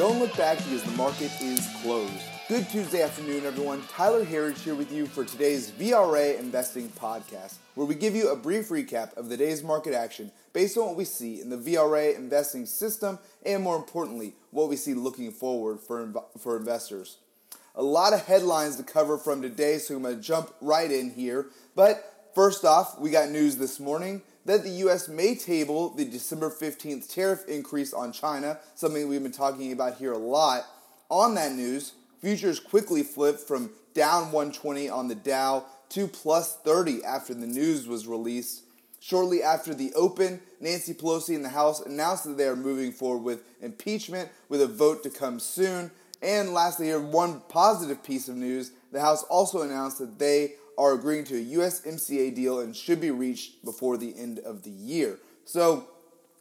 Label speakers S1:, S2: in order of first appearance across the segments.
S1: Don't look back because the market is closed. Good Tuesday afternoon, everyone. Tyler Herriage here with you for today's VRA Investing Podcast, where we give you a brief recap of the day's market action based on what we see in the VRA investing system and, more importantly, what we see looking forward for, for investors. A lot of headlines to cover from today, so I'm going to jump right in here. But first off, we got news this morning that the U.S. may table the December 15th tariff increase on China, something we've been talking about here a lot. On that news, futures quickly flipped from down 120 on the Dow to plus 30 after the news was released. Shortly after the open, Nancy Pelosi and the House announced that they are moving forward with impeachment with a vote to come soon. And lastly, here, one positive piece of news the House also announced that they are agreeing to a USMCA deal and should be reached before the end of the year. So,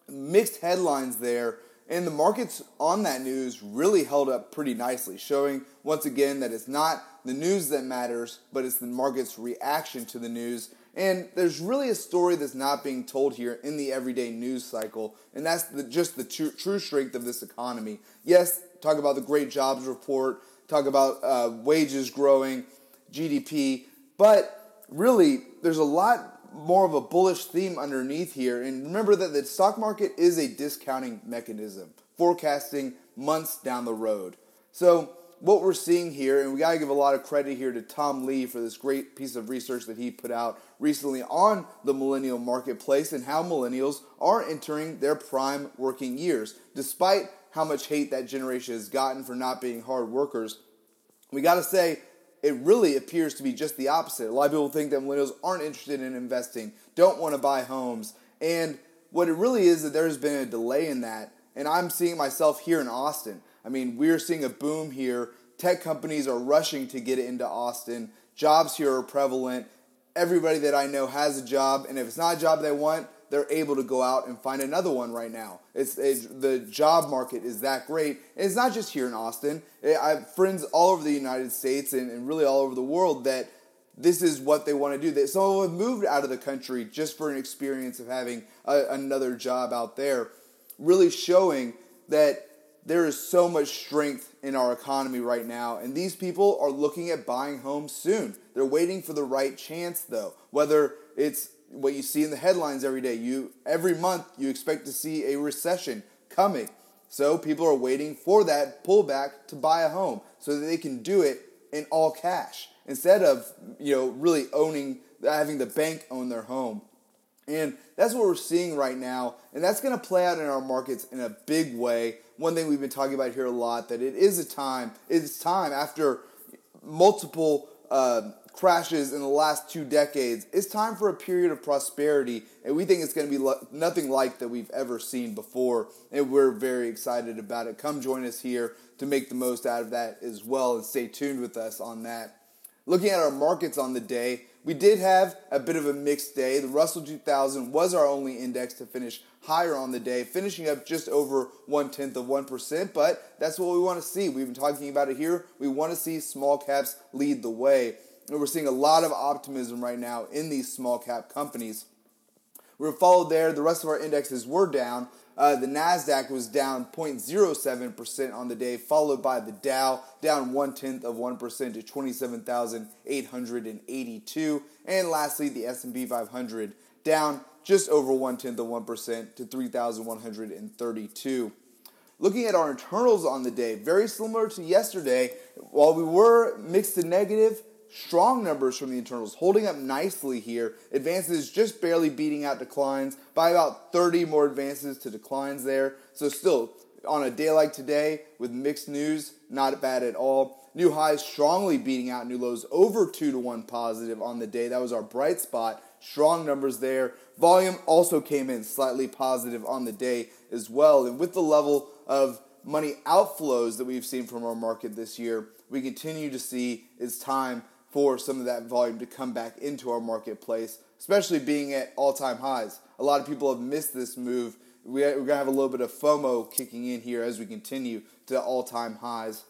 S1: mixed headlines there. And the markets on that news really held up pretty nicely, showing once again that it's not the news that matters, but it's the market's reaction to the news. And there's really a story that's not being told here in the everyday news cycle, and that's the, just the true, true strength of this economy. Yes, talk about the great jobs report, talk about uh, wages growing, GDP, but really, there's a lot more of a bullish theme underneath here. And remember that the stock market is a discounting mechanism, forecasting months down the road. So, what we're seeing here, and we got to give a lot of credit here to Tom Lee for this great piece of research that he put out recently on the millennial marketplace and how millennials are entering their prime working years. Despite how much hate that generation has gotten for not being hard workers, we got to say it really appears to be just the opposite. A lot of people think that millennials aren't interested in investing, don't want to buy homes, and what it really is that there's been a delay in that. And I'm seeing myself here in Austin. I mean, we're seeing a boom here. Tech companies are rushing to get into Austin. Jobs here are prevalent. Everybody that I know has a job, and if it's not a job they want, they're able to go out and find another one right now. It's, the job market is that great. And it's not just here in Austin. Eh, I have friends all over the United States and, and really all over the world that this is what they want to do. They, some have moved out of the country just for an experience of having a, another job out there, really showing that there is so much strength in our economy right now, and these people are looking at buying homes soon. They're waiting for the right chance, though, whether it's what you see in the headlines every day. You every month you expect to see a recession coming. So people are waiting for that pullback to buy a home so that they can do it in all cash instead of, you know, really owning having the bank own their home. And that's what we're seeing right now, and that's going to play out in our markets in a big way. One thing we've been talking about here a lot that it is a time, it's time after multiple uh, crashes in the last two decades, it's time for a period of prosperity, and we think it's going to be lo- nothing like that we've ever seen before, and we're very excited about it. Come join us here to make the most out of that as well, and stay tuned with us on that. Looking at our markets on the day, we did have a bit of a mixed day. The Russell 2000 was our only index to finish higher on the day, finishing up just over one tenth of 1%, but that's what we want to see. We've been talking about it here. We want to see small caps lead the way. And we're seeing a lot of optimism right now in these small cap companies. We are followed there. The rest of our indexes were down. Uh, the Nasdaq was down 0.07% on the day, followed by the Dow down one tenth of one percent to 27,882, and lastly the S&P 500 down just over one tenth of one percent to 3,132. Looking at our internals on the day, very similar to yesterday. While we were mixed to negative, strong numbers from the internals, holding up nicely here. Advances just barely beating out declines by about 30 more advances to declines there. So, still, on a day like today with mixed news, not bad at all. New highs strongly beating out new lows over 2 to 1 positive on the day. That was our bright spot. Strong numbers there. Volume also came in slightly positive on the day as well. And with the level of money outflows that we've seen from our market this year, we continue to see it's time for some of that volume to come back into our marketplace, especially being at all time highs. A lot of people have missed this move. We're going to have a little bit of FOMO kicking in here as we continue to all time highs.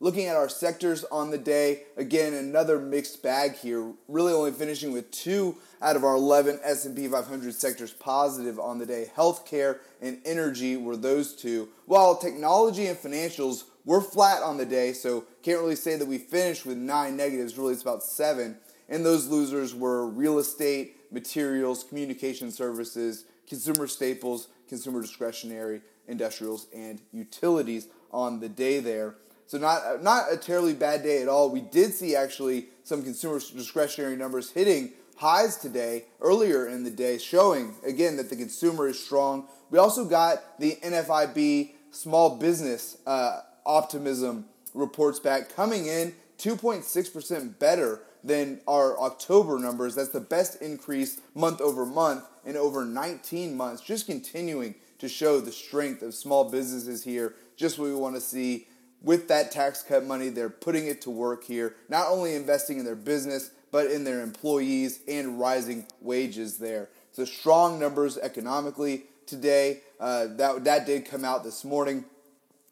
S1: Looking at our sectors on the day, again another mixed bag here. Really only finishing with two out of our 11 S&P 500 sectors positive on the day. Healthcare and energy were those two, while technology and financials were flat on the day. So can't really say that we finished with nine negatives. Really, it's about seven. And those losers were real estate, materials, communication services, consumer staples, consumer discretionary, industrials, and utilities on the day there. So not not a terribly bad day at all. We did see actually some consumer discretionary numbers hitting highs today earlier in the day, showing again that the consumer is strong. We also got the NFIB small business uh, optimism reports back coming in 2.6% better than our October numbers. That's the best increase month over month in over 19 months, just continuing to show the strength of small businesses here. Just what we want to see with that tax cut money, they're putting it to work here, not only investing in their business, but in their employees and rising wages there. So strong numbers economically today. Uh, that, that did come out this morning.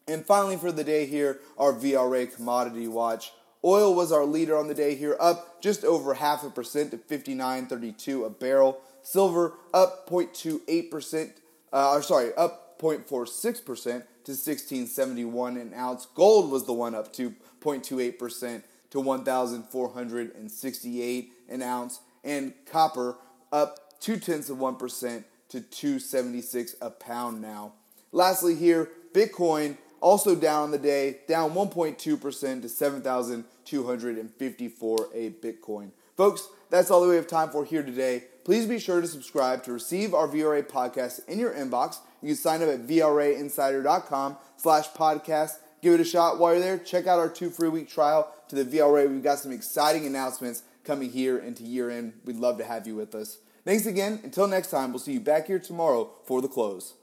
S1: And finally, for the day here, our VRA commodity watch. Oil was our leader on the day here, up just over half a percent to 59.32 a barrel. Silver up 0.28%, uh, or sorry, up 0.46% to 1671 an ounce. Gold was the one up 2.28% to 1468 an ounce. And copper up two tenths of 1% to 276 a pound now. Lastly, here, Bitcoin also down on the day, down 1.2% to 7,254 a Bitcoin. Folks, that's all that we have time for here today. Please be sure to subscribe to receive our VRA podcast in your inbox. You can sign up at VRAinsider.com slash podcast. Give it a shot while you're there. Check out our two free week trial to the VRA. We've got some exciting announcements coming here into year end. We'd love to have you with us. Thanks again. Until next time, we'll see you back here tomorrow for the close.